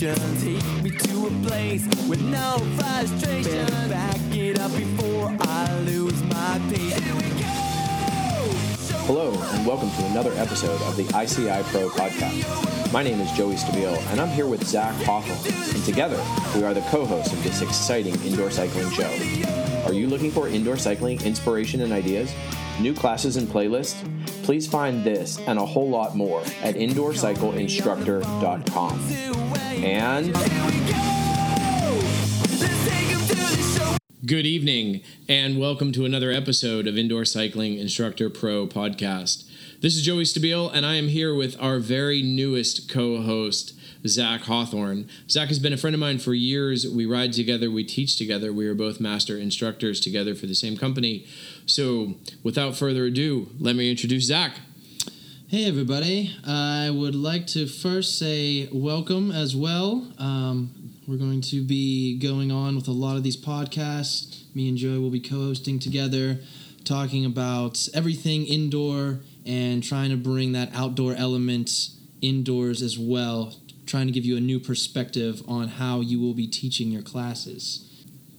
Take me to a place with no frustration. Back it up before I lose my patience. Here we go! Hello, and welcome to another episode of the ICI Pro Podcast. My name is Joey Stabile, and I'm here with Zack Hawthorne, and together we are the co hosts of this exciting indoor cycling show. Are you looking for indoor cycling inspiration and ideas? New classes and playlists? Please find this and a whole lot more at indoorcycleinstructor.com. And Good evening, and welcome to another episode of Indoor Cycling Instructor Pro podcast. This is Joey Stabile, and I am here with our very newest co host, Zack Hawthorne. Zack has been a friend of mine for years. We ride together, we teach together. We are both master instructors together for the same company. So, without further ado, let me introduce Zack. Hey everybody! I would like to first say welcome as well. Um, we're going to be going on with a lot of these podcasts. Me and Joey will be co-hosting together, talking about everything indoor and trying to bring that outdoor element indoors as well. Trying to give you a new perspective on how you will be teaching your classes.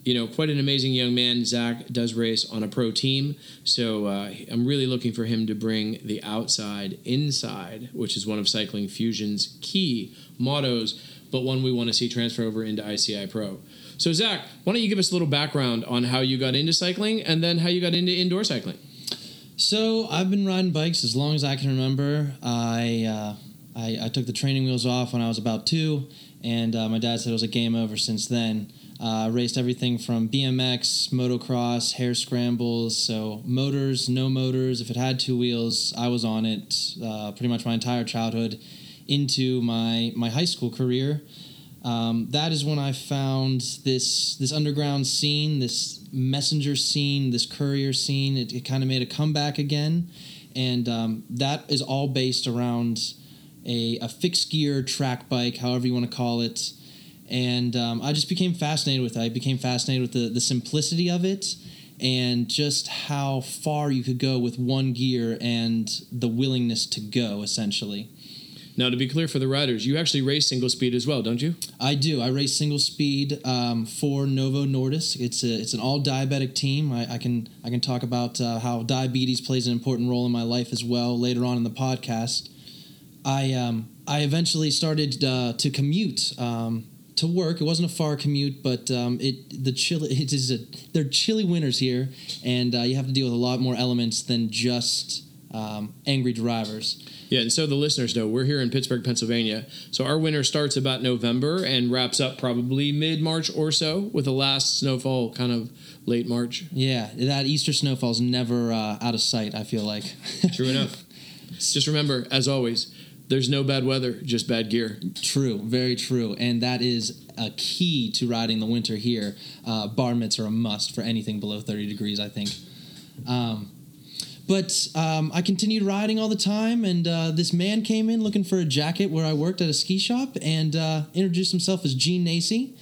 You know, quite an amazing young man. Zack does race on a pro team, so uh, I'm really looking for him to bring the outside inside, which is one of Cycling Fusion's key mottos, but one we want to see transfer over into ICI Pro. So, Zack, why don't you give us a little background on how you got into cycling and then how you got into indoor cycling? So I've been riding bikes as long as I can remember. I uh, I, I took the training wheels off when I was about two, and uh, my dad said it was a game over since then. Uh, I raced everything from BMX, motocross, hare scrambles. So motors, no motors. If it had two wheels, I was on it uh, pretty much my entire childhood into my my high school career. Um, that is when I found this this underground scene, this messenger scene, this courier scene. It, it kind of made a comeback again, and um, that is all based around a, a fixed gear track bike, however you want to call it. And um, I just became fascinated with it. I became fascinated with the, the simplicity of it and just how far you could go with one gear and the willingness to go, essentially. Now, to be clear for the riders, you actually race single speed as well, don't you? I do. I race single speed um, for Novo Nordisk. It's a it's an all diabetic team. I, I can I can talk about uh, how diabetes plays an important role in my life as well later on in the podcast. I um, I eventually started uh, to commute um, to work. It wasn't a far commute, but um, it the chilly it is a they're chilly winters here, and uh, you have to deal with a lot more elements than just um, angry drivers. Yeah, and so the listeners know we're here in Pittsburgh, Pennsylvania. So our winter starts about November and wraps up probably mid March or so, with the last snowfall kind of late March. Yeah, that Easter snowfall's never uh, out of sight. I feel like. True enough. Just remember, as always, there's no bad weather, just bad gear. True, very true, and that is a key to riding the winter here. Uh, bar mitts are a must for anything below thirty degrees, I think. Um, but um, I continued riding all the time, and uh, this man came in looking for a jacket where I worked at a ski shop, and uh, introduced himself as Gene Nacey.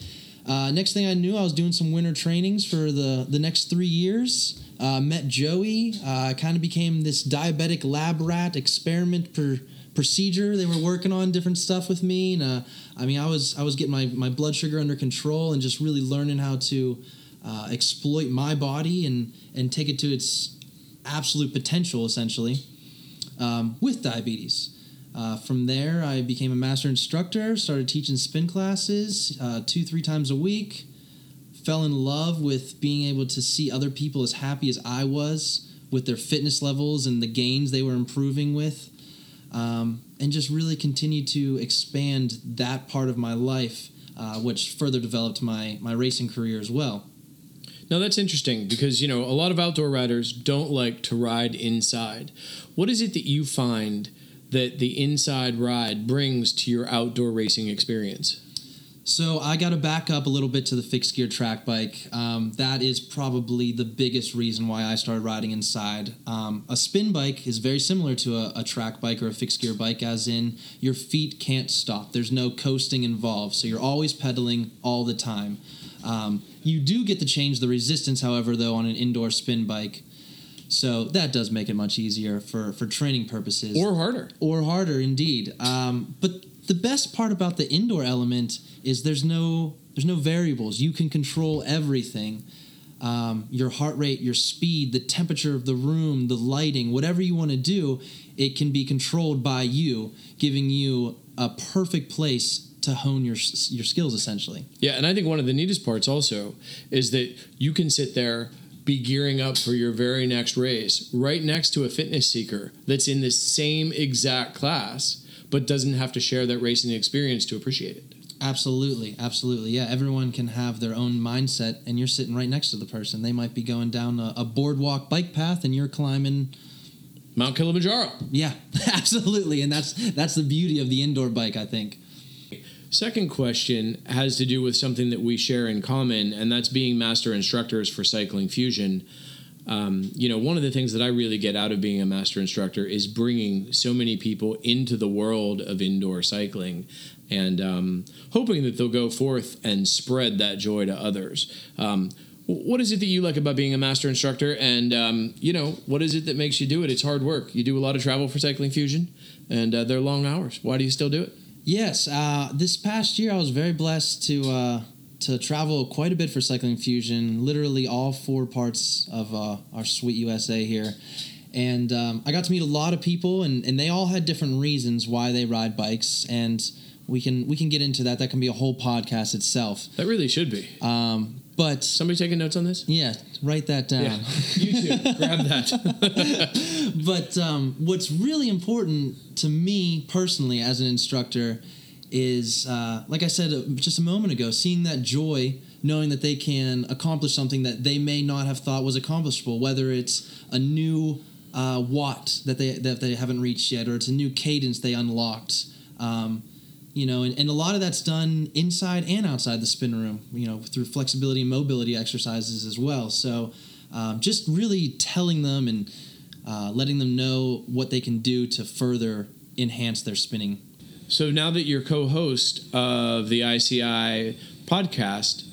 Uh, next thing I knew, I was doing some winter trainings for the the next three years. Uh, met Joey. Uh, kind of became this diabetic lab rat experiment per procedure. They were working on different stuff with me, and uh, I mean, I was I was getting my my blood sugar under control and just really learning how to uh, exploit my body and and take it to its absolute potential, essentially, um, with diabetes. Uh, from there, I became a master instructor, started teaching spin classes uh, two, three times a week. Fell in love with being able to see other people as happy as I was with their fitness levels and the gains they were improving with. Um, and just really continued to expand that part of my life, uh, which further developed my, my racing career as well. Now that's interesting because you know a lot of outdoor riders don't like to ride inside. What is it that you find that the inside ride brings to your outdoor racing experience? So I got to back up a little bit to the fixed gear track bike. Um, that is probably the biggest reason why I started riding inside. Um, a spin bike is very similar to a, a track bike or a fixed gear bike, as in your feet can't stop. There's no coasting involved, so you're always pedaling all the time. Um, you do get to change the resistance, however, though, on an indoor spin bike. So that does make it much easier for, for training purposes Or harder? or harder indeed. Um, but the best part about the indoor element is there's no there's no variables. You can control everything. Um, your heart rate, your speed, the temperature of the room, the lighting, whatever you want to do, it can be controlled by you, giving you a perfect place to hone your your skills essentially. Yeah, and I think one of the neatest parts also is that you can sit there, be gearing up for your very next race, right next to a fitness seeker that's in the same exact class, but doesn't have to share that racing experience to appreciate it. Absolutely, absolutely. Yeah, everyone can have their own mindset, and you're sitting right next to the person. They might be going down a, a boardwalk bike path, and you're climbing. Mount Kilimanjaro. Yeah, absolutely, and that's that's the beauty of the indoor bike. I think. Second question has to do with something that we share in common, and that's being master instructors for Cycling Fusion. Um, you know, one of the things that I really get out of being a master instructor is bringing so many people into the world of indoor cycling and um, hoping that they'll go forth and spread that joy to others. Um, what is it that you like about being a master instructor? And um, you know what is it that makes you do it? It's hard work. You do a lot of travel for cycling fusion and uh, they're long hours. Why do you still do it? Yes, uh, this past year I was very blessed to uh, to travel quite a bit for Cycling Fusion, literally all four parts of uh, our sweet USA here. And um, I got to meet a lot of people, and, and they all had different reasons why they ride bikes. And we can we can get into that. That can be a whole podcast itself. that really should be Um, but somebody taking notes on this yeah, write that down. yeah you too grab that but um, what's really important to me personally as an instructor is, uh, like I said uh, just a moment ago, seeing that joy, knowing that they can accomplish something that they may not have thought was accomplishable, whether it's a new uh, watt that they that they haven't reached yet, or it's a new cadence they unlocked. Um, you know, and, and a lot of that's done inside and outside the spin room, you know, through flexibility and mobility exercises as well. So um, just really telling them and uh, letting them know what they can do to further enhance their spinning. So now that you're co-host of the ICI podcast,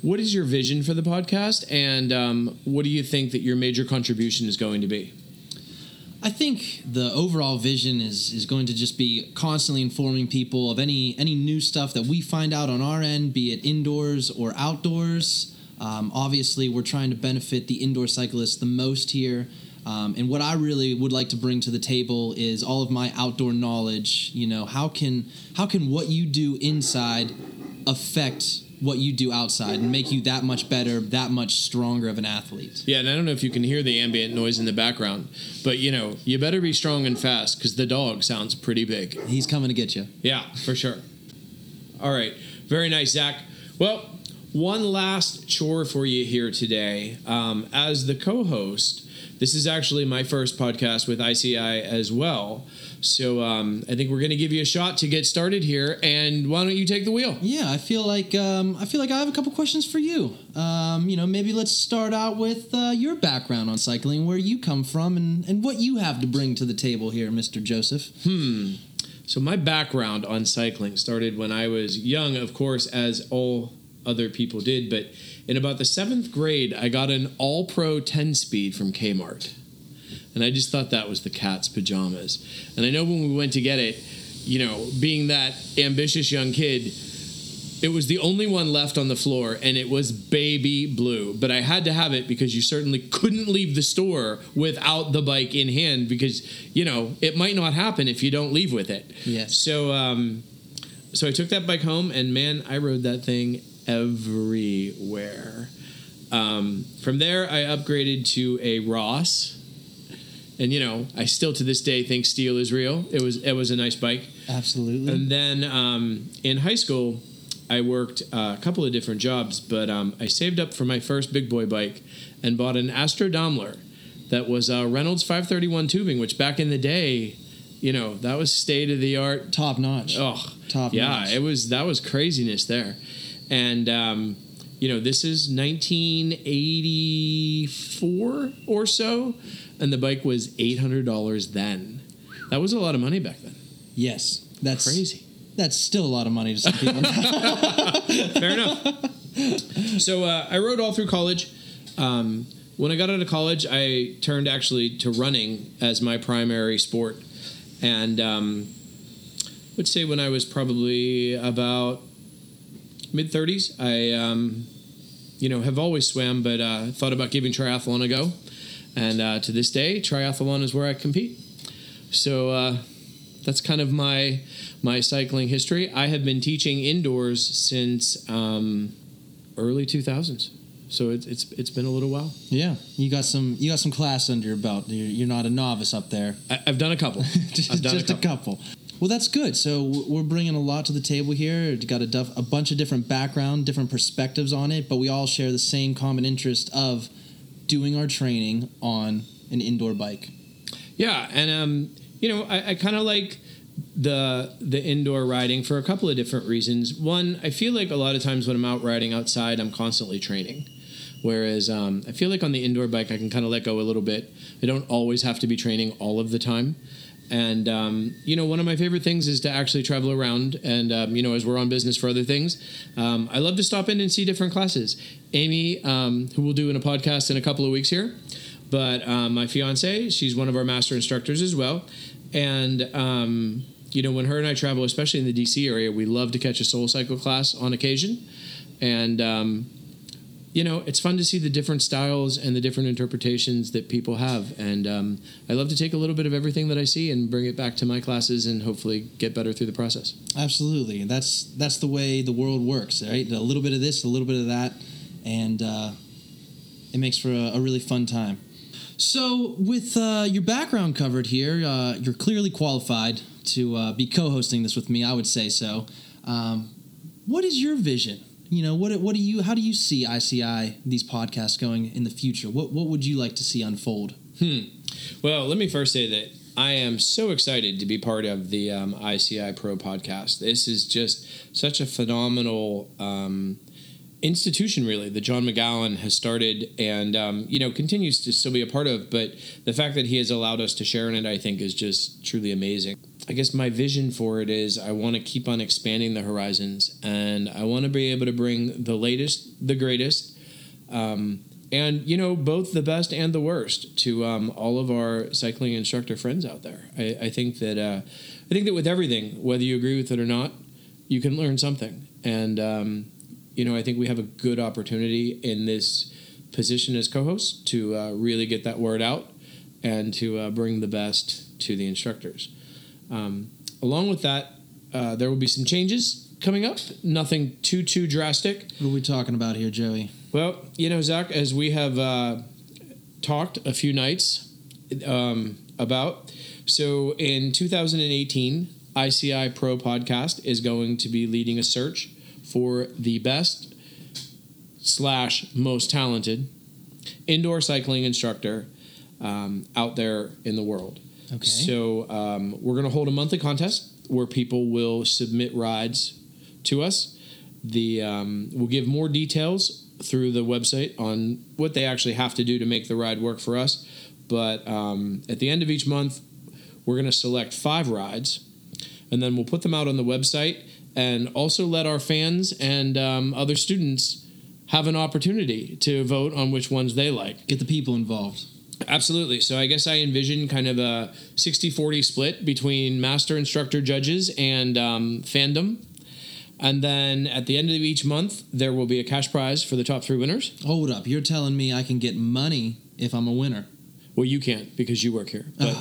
what is your vision for the podcast, and um, what do you think that your major contribution is going to be? I think the overall vision is is going to just be constantly informing people of any any new stuff that we find out on our end, be it indoors or outdoors. Um, obviously, we're trying to benefit the indoor cyclists the most here. Um, and what I really would like to bring to the table is all of my outdoor knowledge. You know, how can how can what you do inside affect what you do outside and make you that much better, that much stronger of an athlete? Yeah, and I don't know if you can hear the ambient noise in the background, but you know, you better be strong and fast because the dog sounds pretty big. He's coming to get you. Yeah, for sure. All right, very nice, Zack. Well, one last chore for you here today. Um, as the co-host, this is actually my first podcast with ICI as well. So um, I think we're going to give you a shot to get started here. And why don't you take the wheel? Yeah, I feel like um, I feel like I have a couple questions for you. Um, you know, maybe let's start out with uh, your background on cycling, where you come from, and, and what you have to bring to the table here, Mister Joseph. Hmm. So my background on cycling started when I was young, of course, as all other people did. But in about the seventh grade, I got an All Pro 10 speed from Kmart, and I just thought that was the cat's pajamas. And I know when we went to get it, you know, being that ambitious young kid. It was the only one left on the floor, and it was baby blue. But I had to have it because you certainly couldn't leave the store without the bike in hand because, you know, it might not happen if you don't leave with it. Yes. So, um, so I took that bike home, and man, I rode that thing everywhere. Um, from there, I upgraded to a Ross, and you know, I still to this day think steel is real. It was it was a nice bike. Absolutely. And then um, in high school, I worked uh, a couple of different jobs, but um, I saved up for my first big boy bike and bought an Austro Daimler that was uh, Reynolds 531 tubing, which back in the day, you know, that was state of the art. Top notch. Oh, Top yeah, notch. it was that was craziness there, and um, you know, this is 1984 or so, and the bike was eight hundred dollars then. That was a lot of money back then. Yes. That's Crazy. That's still a lot of money to some people. Fair enough. So uh, I rode all through college. Um, when I got out of college, I turned actually to running as my primary sport, and um, would say when I was probably about mid 30s, I, um, you know, have always swam, but uh, thought about giving triathlon a go. And uh, to this day, triathlon is where I compete. So uh, that's kind of my my cycling history. I have been teaching indoors since um, early 2000s. So it's, it's it's been a little while. Yeah, you got some you got some class under your belt. You're, you're not a novice up there. I, I've done a couple. just done just a couple. Well, that's good. So we're bringing a lot to the table here. Got a, duff, a bunch of different background, different perspectives on it, but we all share the same common interest of doing our training on an indoor bike. Yeah, and um, you know, I, I kind of like the the indoor riding for a couple of different reasons. One, I feel like a lot of times when I'm out riding outside, I'm constantly training. Whereas um, I feel like on the indoor bike, I can kind of let go a little bit. I don't always have to be training all of the time. And um, you know, one of my favorite things is to actually travel around. And um, you know, as we're on business for other things, um, I love to stop in and see different classes. Amy, um, who we'll do in a podcast in a couple of weeks here, but um, my fiance, she's one of our master instructors as well. And um, you know, when her and I travel, especially in the DC area, we love to catch a SoulCycle class on occasion. And um, you know, it's fun to see the different styles and the different interpretations that people have. And um, I love to take a little bit of everything that I see and bring it back to my classes and hopefully get better through the process. Absolutely, that's that's the way the world works, right? A little bit of this, a little bit of that, and uh, it makes for a, a really fun time. So, with uh, your background covered here, uh, you're clearly qualified to uh, be co-hosting this with me. I would say so. Um, what is your vision? You know, what what do you? How do you see ICI these podcasts going in the future? What what would you like to see unfold? Well, let me first say that I am so excited to be part of the um, ICI Pro podcast. This is just such a phenomenal um, institution, really, that John Macgowan has started and um, you know continues to still be a part of. But the fact that he has allowed us to share in it, I think, is just truly amazing. I guess my vision for it is I want to keep on expanding the horizons, and I want to be able to bring the latest, the greatest. Um, and you know both the best and the worst to um, all of our cycling instructor friends out there. I, I think that uh, I think that with everything, whether you agree with it or not, you can learn something. And um, you know, I think we have a good opportunity in this position as co-hosts to uh, really get that word out and to uh, bring the best to the instructors. Um, along with that, uh, there will be some changes coming up. Nothing too too drastic. What are we talking about here, Joey? Well, you know, Zack, as we have uh, talked a few nights um, about, so in 2018, ICI Pro Podcast is going to be leading a search for the best slash most talented indoor cycling instructor um, out there in the world. Okay. So um, we're going to hold a monthly contest where people will submit rides to us. The um, we'll give more details through the website on what they actually have to do to make the ride work for us. But um, at the end of each month, we're going to select five rides, and then we'll put them out on the website, and also let our fans and um, other students have an opportunity to vote on which ones they like. Get the people involved. Absolutely. So I guess I envision kind of a 60 40 split between master instructor judges and um, fandom. And then at the end of each month, there will be a cash prize for the top three winners. Hold up, you're telling me I can get money if I'm a winner. Well, you can't because you work here. But,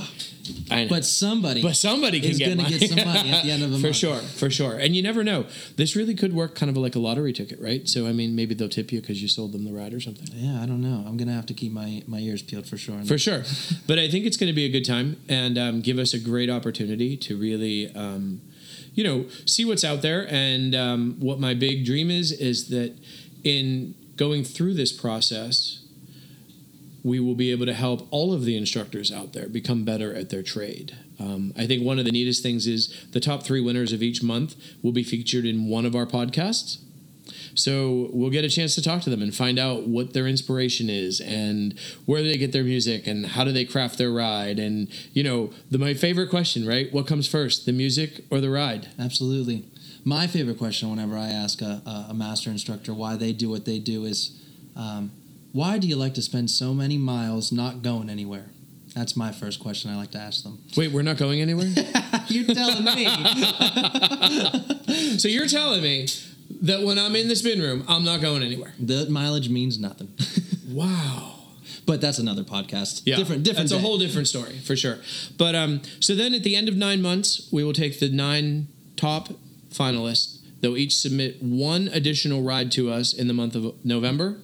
I know. But somebody, But somebody can is get gonna get some money at the end of the month. for month. sure, for sure. And you never know. This really could work kind of like a lottery ticket, right? So I mean, maybe they'll tip you because you sold them the ride or something. Yeah, I don't know. I'm gonna have to keep my, my ears peeled for sure. For sure. But I think it's going to be a good time and um, give us a great opportunity to really, um, you know, see what's out there. And um, what my big dream is, is that in going through this process, we will be able to help all of the instructors out there become better at their trade. Um, I think one of the neatest things is the top three winners of each month will be featured in one of our podcasts. So we'll get a chance to talk to them and find out what their inspiration is and where they get their music and how do they craft their ride. And, you know, the, my favorite question, right? What comes first, the music or the ride? Absolutely. My favorite question whenever I ask a, a, master instructor why they do what they do is, um, why do you like to spend so many miles not going anywhere? That's my first question I like to ask them. Wait, we're not going anywhere? You're telling me. so you're telling me that when I'm in the spin room, I'm not going anywhere. the mileage means nothing. Wow. but that's another podcast. Yeah, Different, different. That's a whole different story for sure. But um, so then at the end of nine months, we will take the nine top finalists. They'll each submit one additional ride to us in the month of November.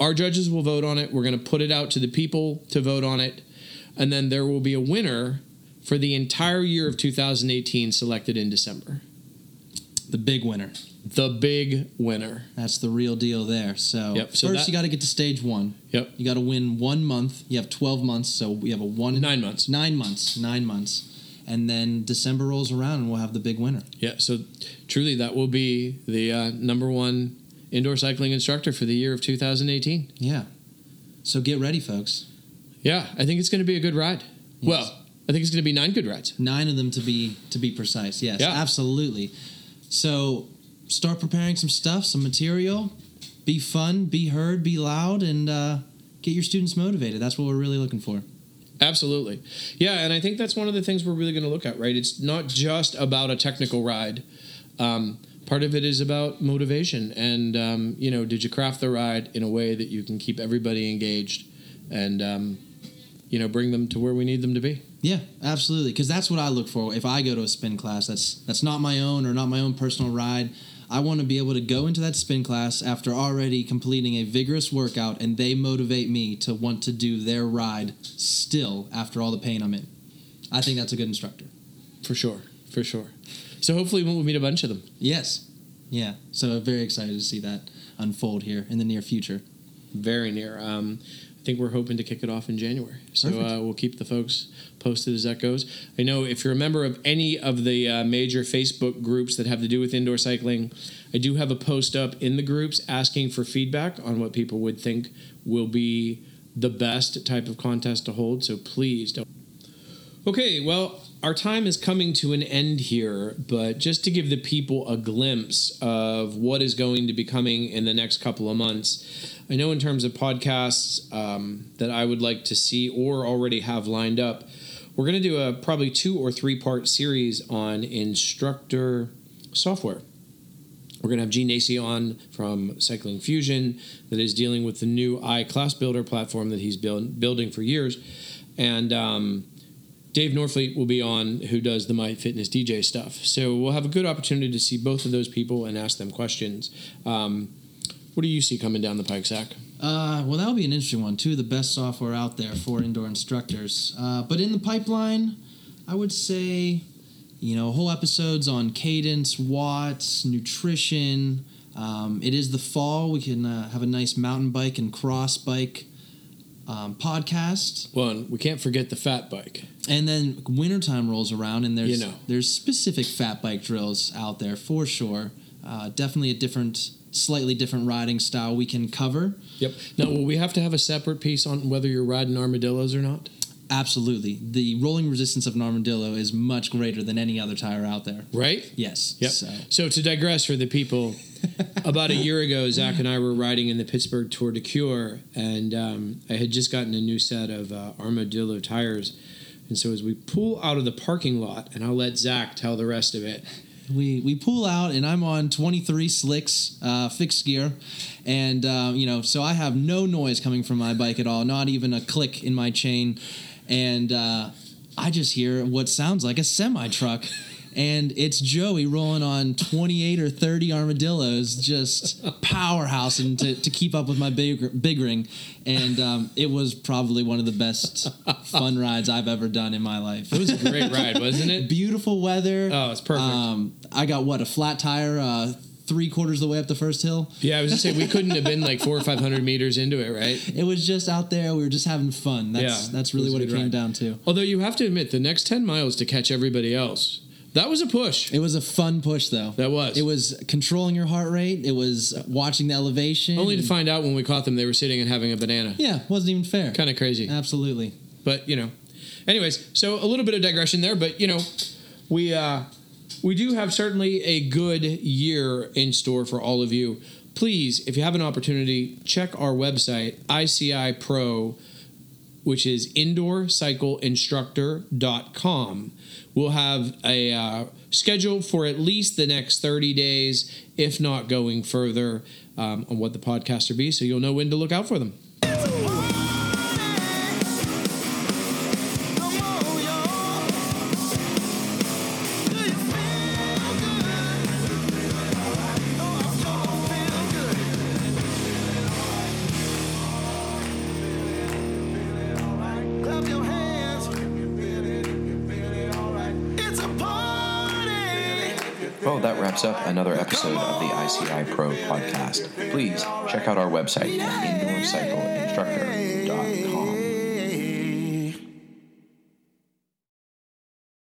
Our judges will vote on it. We're going to put it out to the people to vote on it, and then there will be a winner for the entire year of 2018 selected in December. the big winner. The big winner. That's the real deal there. So, Yep, so first that- you got to get to stage one. Yep. You got to win one month. You have 12 months, so we have a one Nine months. Nine months. Nine months. And then December rolls around and we'll have the big winner. Yeah, so truly that will be the uh, number one indoor cycling instructor for the year of 2018. Yeah. So get ready, folks. Yeah, I think it's going to be a good ride. Well, I think it's going to be nine good rides. Nine of them to be to be precise. Yes, Yeah. absolutely. So start preparing some stuff, some material. Be fun, be heard, be loud, and uh, get your students motivated. That's what we're really looking for. Absolutely. Yeah, and I think that's one of the things we're really going to look at, right? It's not just about a technical ride. Um, part of it is about motivation. And, um, you know, did you craft the ride in a way that you can keep everybody engaged and, um, you know, bring them to where we need them to be? Yeah, absolutely. Because that's what I look for. If I go to a spin class, that's that's not my own or not my own personal ride. I want to be able to go into that spin class after already completing a vigorous workout, and they motivate me to want to do their ride still after all the pain I'm in. I think that's a good instructor. For sure. For sure. So hopefully we'll meet a bunch of them. Yes. Yeah. So very excited to see that unfold here in the near future. very near. Um, I think we're hoping to kick it off in January. So uh, we'll keep the folks posted as that goes. I know if you're a member of any of the uh, major Facebook groups that have to do with indoor cycling, I do have a post up in the groups asking for feedback on what people would think will be the best type of contest to hold. So please don't. Okay, well, our time is coming to an end here, but just to give the people a glimpse of what is going to be coming in the next couple of months, I know in terms of podcasts um, that I would like to see or already have lined up, we're going to do a probably two or three part series on instructor software. We're going to have Gene Nacey on from Cycling Fusion that is dealing with the new iClass Builder platform that he's build, building for years. And um, Dave Norfleet will be on, who does the My Fitness DJ stuff. So we'll have a good opportunity to see both of those people and ask them questions. Um, what do you see coming down the pike, Zack? Uh, well, that'll be an interesting one. Two of the best software out there for indoor instructors. Uh, but in the pipeline, I would say, you know, whole episodes on cadence, watts, nutrition. Um, it is the fall. We can uh, have a nice mountain bike and cross bike um, podcast. Well, and we can't forget the fat bike. And then wintertime rolls around, and there's You know. there's specific fat bike drills out there for sure. Uh, definitely a different, slightly different riding style we can cover. Yep. Now, will we have to have a separate piece on whether you're riding armadillos or not? Absolutely. The rolling resistance of an armadillo is much greater than any other tire out there. Right? Yes. Yep. So, So to digress for the people, about a year ago, Zack and I were riding in the Pittsburgh Tour de Cure, and um, I had just gotten a new set of uh, Armadillo tires. And so as we pull out of the parking lot, and I'll let Zack tell the rest of it. we, we pull out, and I'm on 23 slicks, uh, fixed gear. And, uh, you know, so I have no noise coming from my bike at all, not even a click in my chain. And uh, I just hear what sounds like a semi truck. And it's Joey rolling on 28 or 30 armadillos, just powerhousing to, to keep up with my big, big ring. And um, it was probably one of the best fun rides I've ever done in my life. It was a great ride, wasn't it? beautiful weather. Oh, it's perfect. Um, I got what a flat tire, uh, three quarters of the way up the first hill. Yeah, I was just saying we couldn't have been like four or five hundred meters into it, right? It was just out there. We were just having fun. That's Yeah, that's really a what it came ride. down to. Although you have to admit, the next ten miles to catch everybody else, that was a push. It was a fun push, though. That was. It was controlling your heart rate. It was watching the elevation. Only to find out when we caught them, they were sitting and having a banana. Yeah, wasn't even fair. Kind of crazy. Absolutely. but you know anyways so a little bit of digression there but you know we uh we do have certainly a good year in store for all of you please if you have an opportunity check our website ICIpro which is indoorcycleinstructor.com. We'll have a uh, schedule for at least the next 30 days, if not going further, um, on what the podcast will be, so you'll know when to look out for them. Another episode of the ICI Pro podcast. Please check out our website at Indoor Cycle Instructor